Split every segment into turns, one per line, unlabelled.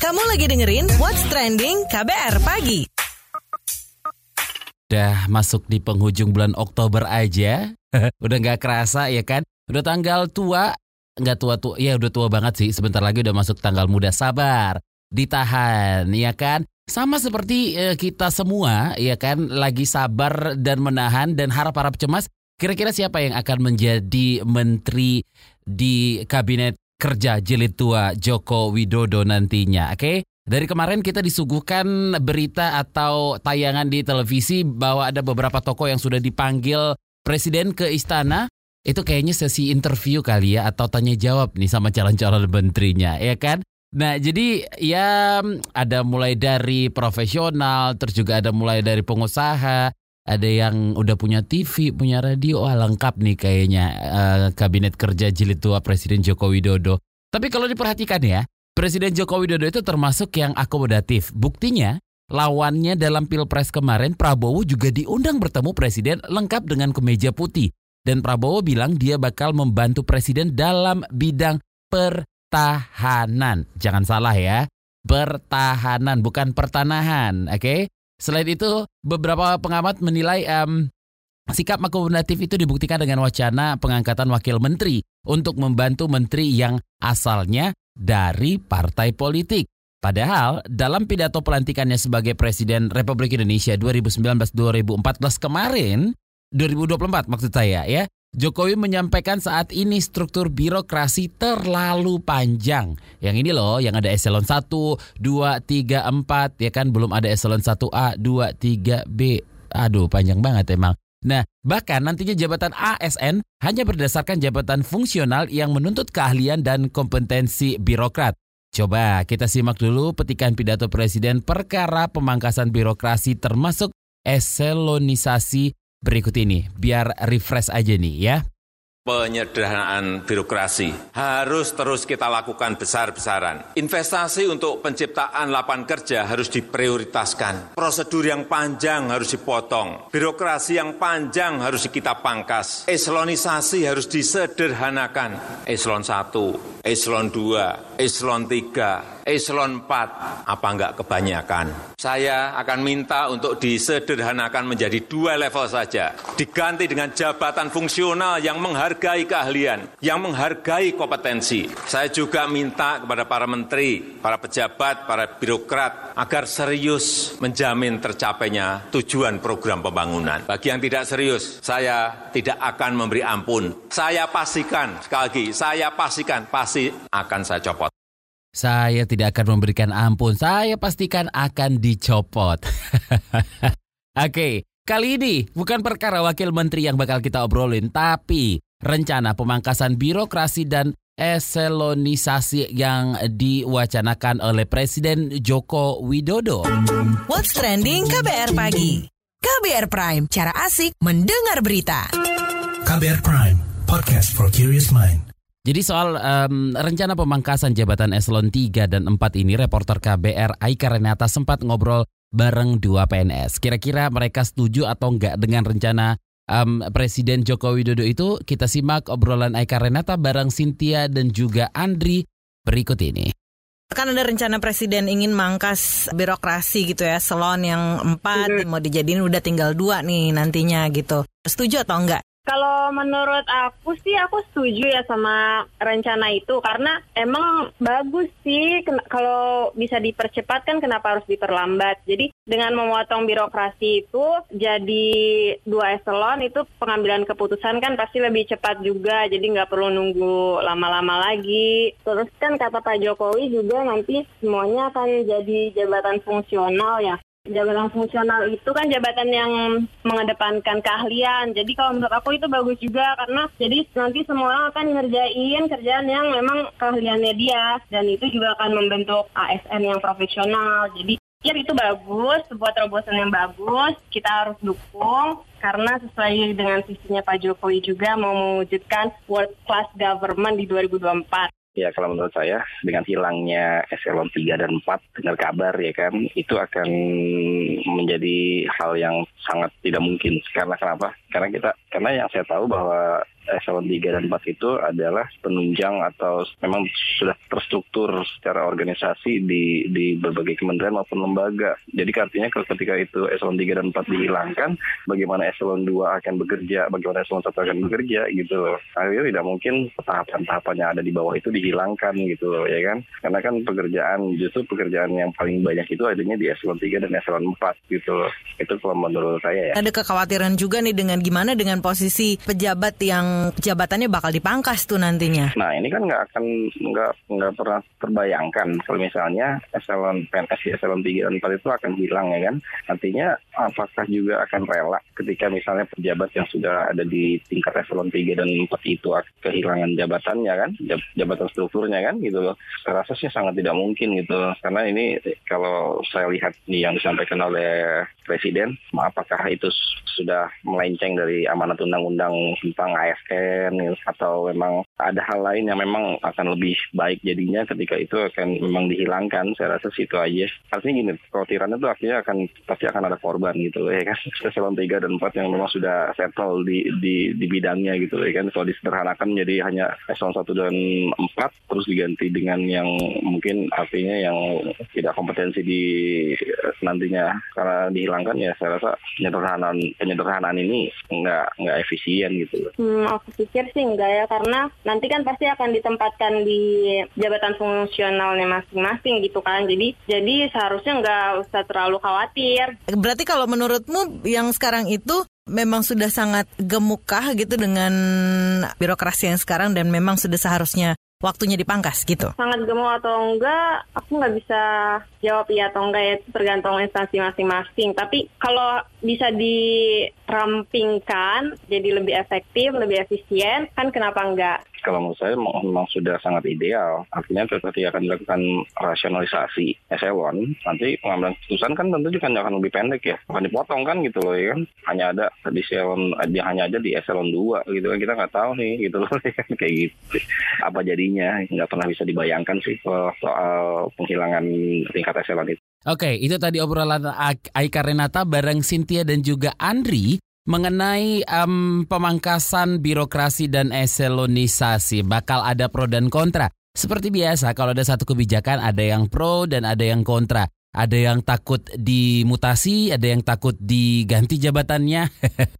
Kamu lagi dengerin What's Trending KBR Pagi.
Udah masuk di penghujung bulan Oktober aja. udah nggak kerasa ya kan? Udah tanggal tua, nggak tua-tua, ya udah tua banget sih. Sebentar lagi udah masuk tanggal muda. Sabar, ditahan ya kan? Sama seperti eh, kita semua ya kan lagi sabar dan menahan dan harap-harap cemas. Kira-kira siapa yang akan menjadi menteri di kabinet kerja jilid tua Joko Widodo nantinya. Oke, okay? dari kemarin kita disuguhkan berita atau tayangan di televisi bahwa ada beberapa tokoh yang sudah dipanggil presiden ke istana. Itu kayaknya sesi interview kali ya atau tanya jawab nih sama calon-calon menterinya, ya kan? Nah, jadi ya ada mulai dari profesional, terus juga ada mulai dari pengusaha, ada yang udah punya TV, punya radio, wah lengkap nih kayaknya uh, kabinet kerja jilid tua Presiden Joko Widodo. Tapi kalau diperhatikan ya, Presiden Joko Widodo itu termasuk yang akomodatif. Buktinya, lawannya dalam pilpres kemarin Prabowo juga diundang bertemu presiden lengkap dengan kemeja putih. Dan Prabowo bilang dia bakal membantu presiden dalam bidang pertahanan. Jangan salah ya, pertahanan bukan pertanahan, oke? Okay? Selain itu, beberapa pengamat menilai um, sikap akomodatif itu dibuktikan dengan wacana pengangkatan wakil menteri untuk membantu menteri yang asalnya dari partai politik. Padahal dalam pidato pelantikannya sebagai Presiden Republik Indonesia 2019-2014 kemarin, 2024 maksud saya ya, Jokowi menyampaikan saat ini struktur birokrasi terlalu panjang. Yang ini loh, yang ada eselon 1, 2, 3, 4, ya kan belum ada eselon 1A, 2, 3B. Aduh, panjang banget emang. Nah, bahkan nantinya jabatan ASN hanya berdasarkan jabatan fungsional yang menuntut keahlian dan kompetensi birokrat. Coba kita simak dulu petikan pidato Presiden perkara pemangkasan birokrasi termasuk eselonisasi berikut ini biar refresh aja nih ya.
Penyederhanaan birokrasi harus terus kita lakukan besar-besaran. Investasi untuk penciptaan lapangan kerja harus diprioritaskan. Prosedur yang panjang harus dipotong. Birokrasi yang panjang harus kita pangkas. Eselonisasi harus disederhanakan. Eselon 1, eselon 2, eselon 3, eselon 4, apa enggak kebanyakan. Saya akan minta untuk disederhanakan menjadi dua level saja. Diganti dengan jabatan fungsional yang menghargai keahlian, yang menghargai kompetensi. Saya juga minta kepada para menteri, para pejabat, para birokrat agar serius menjamin tercapainya tujuan program pembangunan. Bagi yang tidak serius, saya tidak akan memberi ampun. Saya pastikan, sekali lagi, saya pastikan, pasti akan saya copot.
Saya tidak akan memberikan ampun, saya pastikan akan dicopot. Oke, okay. Kali ini bukan perkara wakil menteri yang bakal kita obrolin, tapi rencana pemangkasan birokrasi dan eselonisasi yang diwacanakan oleh Presiden Joko Widodo.
What's trending KBR pagi? KBR Prime, cara asik mendengar berita.
KBR Prime, podcast for curious mind.
Jadi soal um, rencana pemangkasan jabatan eselon 3 dan 4 ini, reporter KBR Aika Renata sempat ngobrol bareng dua PNS. Kira-kira mereka setuju atau enggak dengan rencana um, Presiden Joko Widodo itu kita simak obrolan Aika Renata bareng Cynthia dan juga Andri berikut ini.
Kan ada rencana presiden ingin mangkas birokrasi gitu ya, selon yang empat mau dijadiin udah tinggal dua nih nantinya gitu. Setuju atau enggak?
Kalau menurut aku sih aku setuju ya sama rencana itu karena emang bagus sih kalau bisa dipercepat kan kenapa harus diperlambat. Jadi dengan memotong birokrasi itu jadi dua eselon itu pengambilan keputusan kan pasti lebih cepat juga jadi nggak perlu nunggu lama-lama lagi. Terus kan kata Pak Jokowi juga nanti semuanya akan jadi jabatan fungsional ya jabatan fungsional itu kan jabatan yang mengedepankan keahlian. Jadi kalau menurut aku itu bagus juga karena jadi nanti semua orang akan ngerjain kerjaan yang memang keahliannya dia dan itu juga akan membentuk ASN yang profesional. Jadi ya itu bagus, sebuah terobosan yang bagus, kita harus dukung karena sesuai dengan visinya Pak Jokowi juga mau mewujudkan world class government di 2024.
Ya kalau menurut saya dengan hilangnya eselon 3 dan 4 dengar kabar ya kan itu akan menjadi hal yang sangat tidak mungkin karena kenapa? Karena kita karena yang saya tahu bahwa eselon 3 dan 4 itu adalah penunjang atau memang sudah terstruktur secara organisasi di di berbagai kementerian maupun lembaga. Jadi artinya kalau ketika itu eselon 3 dan 4 dihilangkan, bagaimana eselon 2 akan bekerja, bagaimana eselon 1 akan bekerja gitu loh. Akhirnya tidak mungkin tahapan-tahapan yang ada di bawah itu dihilangkan gitu loh ya kan. Karena kan pekerjaan justru pekerjaan yang paling banyak itu adanya di eselon 3 dan eselon 4 gitu loh. Itu kalau menurut saya ya.
Ada kekhawatiran juga nih dengan gimana dengan posisi pejabat yang jabatannya bakal dipangkas tuh nantinya.
Nah ini kan nggak akan nggak nggak pernah terbayangkan kalau misalnya eselon PNS eselon 3 dan 4 itu akan hilang ya kan. Artinya apakah juga akan rela ketika misalnya pejabat yang sudah ada di tingkat eselon 3 dan 4 itu kehilangan jabatannya kan, jabatan strukturnya kan gitu loh. Saya rasa sih sangat tidak mungkin gitu karena ini kalau saya lihat nih yang disampaikan oleh Presiden, apakah itu sudah melenceng dari amanat undang-undang tentang ASN gitu, atau memang ada hal lain yang memang akan lebih baik jadinya ketika itu akan memang dihilangkan. Saya rasa situ aja. Artinya gini, kekhawatirannya itu akhirnya akan pasti akan ada korban gitu ya kan. Eselon 3 dan 4 yang memang sudah settle di di, di bidangnya gitu ya kan. Kalau disederhanakan menjadi hanya eselon 1 dan 4 terus diganti dengan yang mungkin artinya yang tidak kompetensi di nantinya karena dihilangkan ya saya rasa penyederhanaan penyederhanaan ini nggak nggak efisien gitu.
Hmm, aku pikir sih enggak ya karena nanti kan pasti akan ditempatkan di jabatan fungsionalnya masing-masing gitu kan. Jadi jadi seharusnya nggak usah terlalu khawatir.
Berarti kalau menurutmu yang sekarang itu memang sudah sangat gemukah gitu dengan birokrasi yang sekarang dan memang sudah seharusnya waktunya dipangkas gitu?
Sangat gemuk atau enggak, aku nggak bisa jawab iya atau enggak ya, itu tergantung instansi masing-masing. Tapi kalau bisa dirampingkan jadi lebih efektif, lebih efisien, kan kenapa enggak?
Kalau menurut saya memang sudah sangat ideal. Artinya ketika akan dilakukan rasionalisasi eselon, nanti pengambilan keputusan kan tentu juga akan lebih pendek ya. Akan dipotong kan gitu loh ya kan. Hanya ada di eselon, hanya ada di eselon 2 gitu kan. Kita nggak tahu nih gitu loh ya kan. kayak gitu. Apa jadinya nggak pernah bisa dibayangkan sih soal penghilangan tingkat eselon itu.
Oke, itu tadi obrolan Aika Renata bareng Cynthia dan juga Andri mengenai um, pemangkasan birokrasi dan eselonisasi. Bakal ada pro dan kontra. Seperti biasa, kalau ada satu kebijakan ada yang pro dan ada yang kontra. Ada yang takut dimutasi, ada yang takut diganti jabatannya.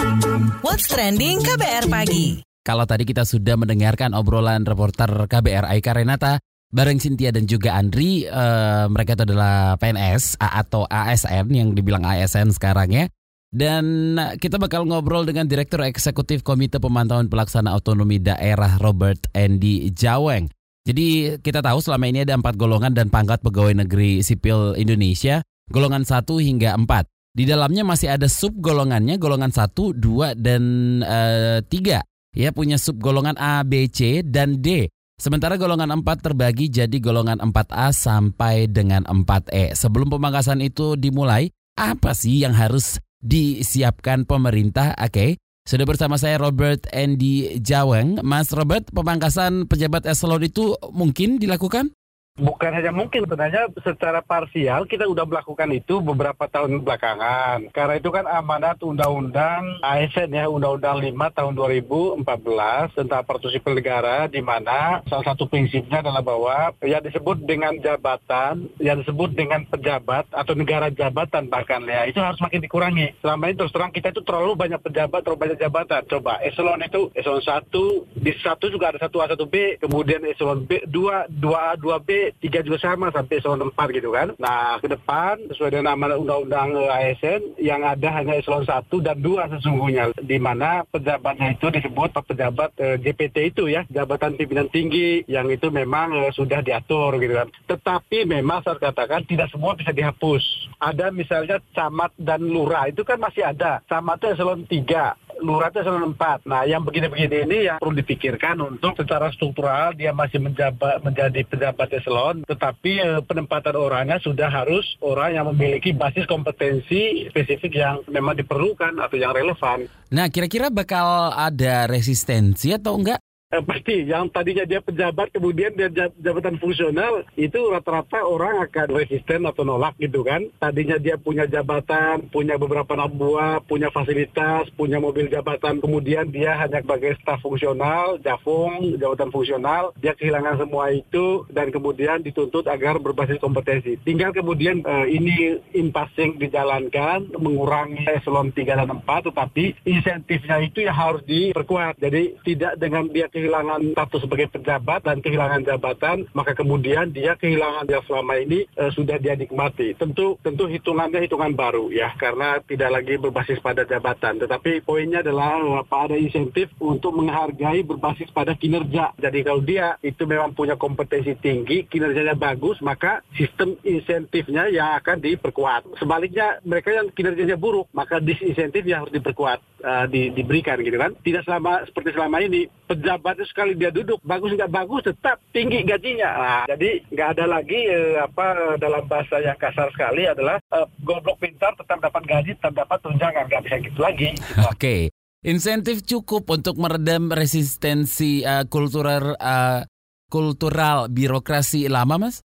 What's trending KBR pagi?
Kalau tadi kita sudah mendengarkan obrolan reporter KBR Aika Renata bareng Cynthia dan juga Andri, uh, mereka itu adalah PNS atau ASN yang dibilang ASN sekarang ya. Dan kita bakal ngobrol dengan Direktur Eksekutif Komite Pemantauan Pelaksana Otonomi Daerah Robert Andy Jaweng. Jadi kita tahu selama ini ada empat golongan dan pangkat pegawai negeri sipil Indonesia, golongan 1 hingga 4. Di dalamnya masih ada sub golongannya, golongan 1, 2, dan uh, 3. Ya, punya sub golongan A, B, C, dan D. Sementara golongan 4 terbagi jadi golongan 4A sampai dengan 4E. Sebelum pemangkasan itu dimulai, apa sih yang harus disiapkan pemerintah. Oke, okay. sudah bersama saya Robert Andy Jaweng. Mas Robert, pemangkasan pejabat eselon itu mungkin dilakukan?
Bukan hanya mungkin, sebenarnya secara parsial kita sudah melakukan itu beberapa tahun belakangan. Karena itu kan amanat Undang-Undang ASN ya, Undang-Undang 5 tahun 2014 tentang aparatur sipil negara, di mana salah satu prinsipnya adalah bahwa yang disebut dengan jabatan, yang disebut dengan pejabat atau negara jabatan bahkan ya, itu harus makin dikurangi. Selama ini terus terang kita itu terlalu banyak pejabat, terlalu banyak jabatan. Coba eselon itu, eselon 1, di 1 juga ada 1A, 1B, kemudian eselon B, 2, 2A, 2B, tiga juga sama sampai eselon 4 gitu kan. Nah, ke depan sesuai dengan amanat undang-undang ASN yang ada hanya eselon 1 dan 2 sesungguhnya di mana pejabatnya itu disebut pejabat eh, JPT itu ya, jabatan pimpinan tinggi yang itu memang eh, sudah diatur gitu kan. Tetapi memang saya katakan tidak semua bisa dihapus. Ada misalnya camat dan lurah itu kan masih ada. Camat itu eselon 3, lurah itu 4. Nah, yang begini-begini ini yang perlu dipikirkan untuk secara struktural dia masih menjabat menjadi pejabat eselon, tetapi eh, penempatan orangnya sudah harus orang yang memiliki basis kompetensi spesifik yang memang diperlukan atau yang relevan.
Nah, kira-kira bakal ada resistensi atau enggak
eh, pasti yang tadinya dia pejabat kemudian dia jab- jabatan fungsional itu rata-rata orang akan resisten atau nolak gitu kan. Tadinya dia punya jabatan, punya beberapa anak buah, punya fasilitas, punya mobil jabatan, kemudian dia hanya sebagai staf fungsional, jafung, jabatan fungsional, dia kehilangan semua itu dan kemudian dituntut agar berbasis kompetensi. Tinggal kemudian eh, ini impasing dijalankan, mengurangi eselon 3 dan 4, tetapi insentifnya itu ya harus diperkuat. Jadi tidak dengan dia kehilangan status sebagai pejabat dan kehilangan jabatan, maka kemudian dia kehilangan yang selama ini eh, sudah dia nikmati. Tentu tentu hitungannya hitungan baru ya, karena tidak lagi berbasis pada jabatan. Tetapi poinnya adalah apa ada insentif untuk menghargai berbasis pada kinerja. Jadi kalau dia itu memang punya kompetensi tinggi, kinerjanya bagus, maka sistem insentifnya yang akan diperkuat. Sebaliknya mereka yang kinerjanya buruk, maka disinsentifnya harus diperkuat, eh, di- diberikan gitu kan. Tidak selama seperti selama ini pejabat itu sekali dia duduk bagus nggak bagus tetap tinggi gajinya. Nah, jadi nggak ada lagi eh, apa dalam bahasa yang kasar sekali adalah eh, goblok pintar tetap dapat gaji, tetap dapat tunjangan, nggak bisa gitu lagi.
Oke, insentif cukup untuk meredam resistensi uh, kultural uh, kultural birokrasi lama, Mas?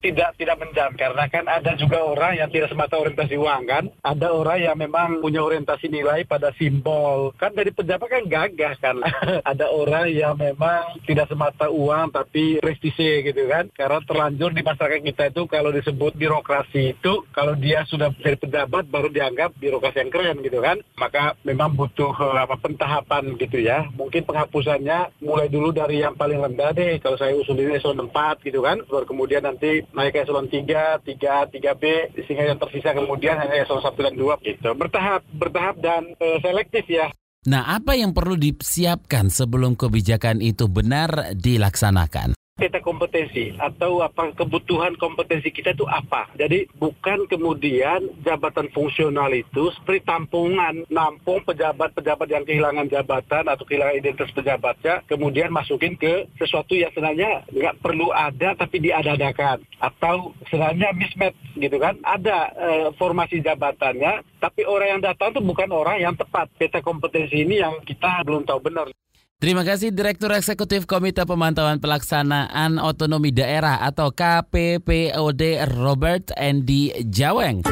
Tidak tidak menjam karena kan ada juga orang yang tidak semata orientasi uang kan? Ada orang yang memang punya orientasi nilai pada simbol. Kan dari pejabat kan gagah kan? Ada orang yang memang tidak semata uang tapi prestise gitu kan? Karena terlanjur di masyarakat kita itu kalau disebut birokrasi itu kalau dia sudah jadi pejabat baru dianggap birokrasi yang keren gitu kan? Maka memang butuh eh, apa pentahapan gitu ya. Mungkin penghapusannya mulai dulu dari yang paling rendah deh. Kalau saya usul ini eselon 4 gitu kan? Baru kemudian nanti naik ke eselon 3, 3, 3B sehingga yang tersisa kemudian hanya eselon 1 dan 2 gitu. Bertahap bertahap dan eh, selektif ya.
Nah, apa yang perlu disiapkan sebelum kebijakan itu benar dilaksanakan?
Peta kompetensi atau apa kebutuhan kompetensi kita itu apa. Jadi bukan kemudian jabatan fungsional itu seperti tampungan, nampung pejabat-pejabat yang kehilangan jabatan atau kehilangan identitas pejabatnya, kemudian masukin ke sesuatu yang sebenarnya nggak perlu ada tapi diadadakan atau sebenarnya mismatch gitu kan. Ada eh, formasi jabatannya, tapi orang yang datang itu bukan orang yang tepat. Peta kompetensi ini yang kita belum tahu benar.
Terima kasih Direktur Eksekutif Komite Pemantauan Pelaksanaan Otonomi Daerah atau KPPOD Robert Andy Jaweng.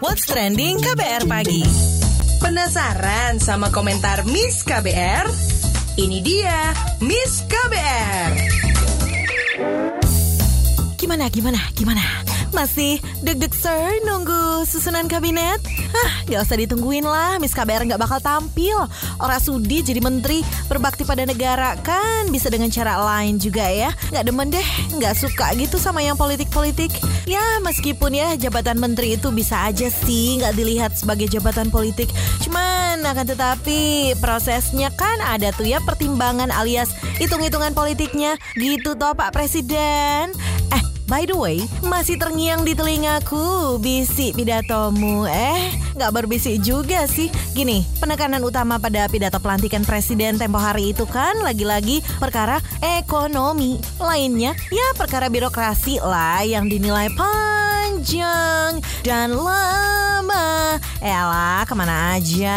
What's trending KBR pagi?
Penasaran sama komentar Miss KBR? Ini dia Miss KBR.
Gimana, gimana, gimana? Masih deg-deg sir nunggu susunan kabinet? Hah, gak usah ditungguin lah, Miss KBR gak bakal tampil. Ora sudi jadi menteri berbakti pada negara kan bisa dengan cara lain juga ya. Gak demen deh, gak suka gitu sama yang politik-politik. Ya meskipun ya jabatan menteri itu bisa aja sih gak dilihat sebagai jabatan politik. Cuman akan tetapi prosesnya kan ada tuh ya pertimbangan alias hitung-hitungan politiknya. Gitu toh Pak Presiden. Eh By the way, masih terngiang di telingaku bisik pidatomu. Eh, nggak berbisik juga sih. Gini, penekanan utama pada pidato pelantikan presiden tempo hari itu kan lagi-lagi perkara ekonomi. Lainnya, ya perkara birokrasi lah yang dinilai panjang dan lama. Elah, ke mana aja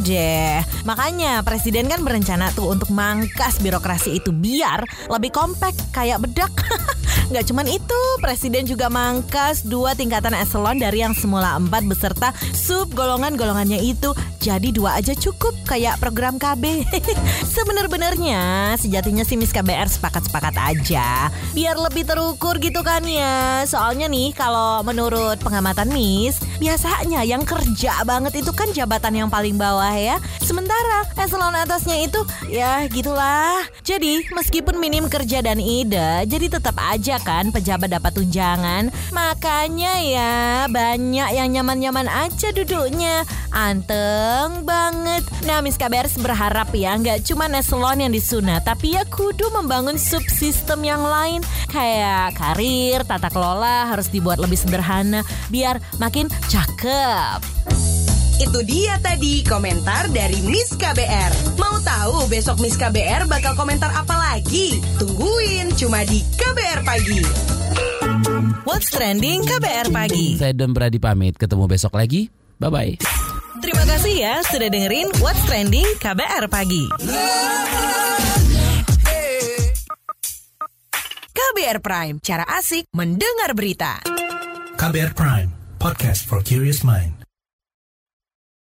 deh. Makanya presiden kan berencana tuh untuk mangkas birokrasi itu biar lebih kompak kayak bedak. Nggak cuman itu, Presiden juga mangkas dua tingkatan eselon dari yang semula empat beserta sub golongan-golongannya itu jadi dua aja cukup kayak program KB. Sebener-benernya sejatinya si Miss KBR sepakat-sepakat aja biar lebih terukur gitu kan ya. Soalnya nih kalau menurut pengamatan Miss biasanya yang kerja banget itu kan jabatan yang paling bawah ya. Sementara eselon atasnya itu ya gitulah. Jadi meskipun minim kerja dan ide, jadi tetap aja kan pejabat dapat tunjangan. Makanya ya banyak yang nyaman-nyaman aja duduknya. Anteng banget. Nah Miss KBR berharap ya nggak cuma eselon yang disunat, tapi ya kudu membangun subsistem yang lain. Kayak karir, tata kelola harus dibuat lebih sederhana biar makin cakep.
Itu dia tadi komentar dari Miss KBR. Mau tahu besok Miss KBR bakal komentar apa lagi? Tungguin cuma di KBR Pagi.
What's trending KBR pagi.
Saya Don Brady pamit, ketemu besok lagi. Bye-bye.
Terima kasih ya sudah dengerin What's Trending KBR pagi. KBR Prime, cara asik mendengar berita.
KBR Prime, podcast for curious mind.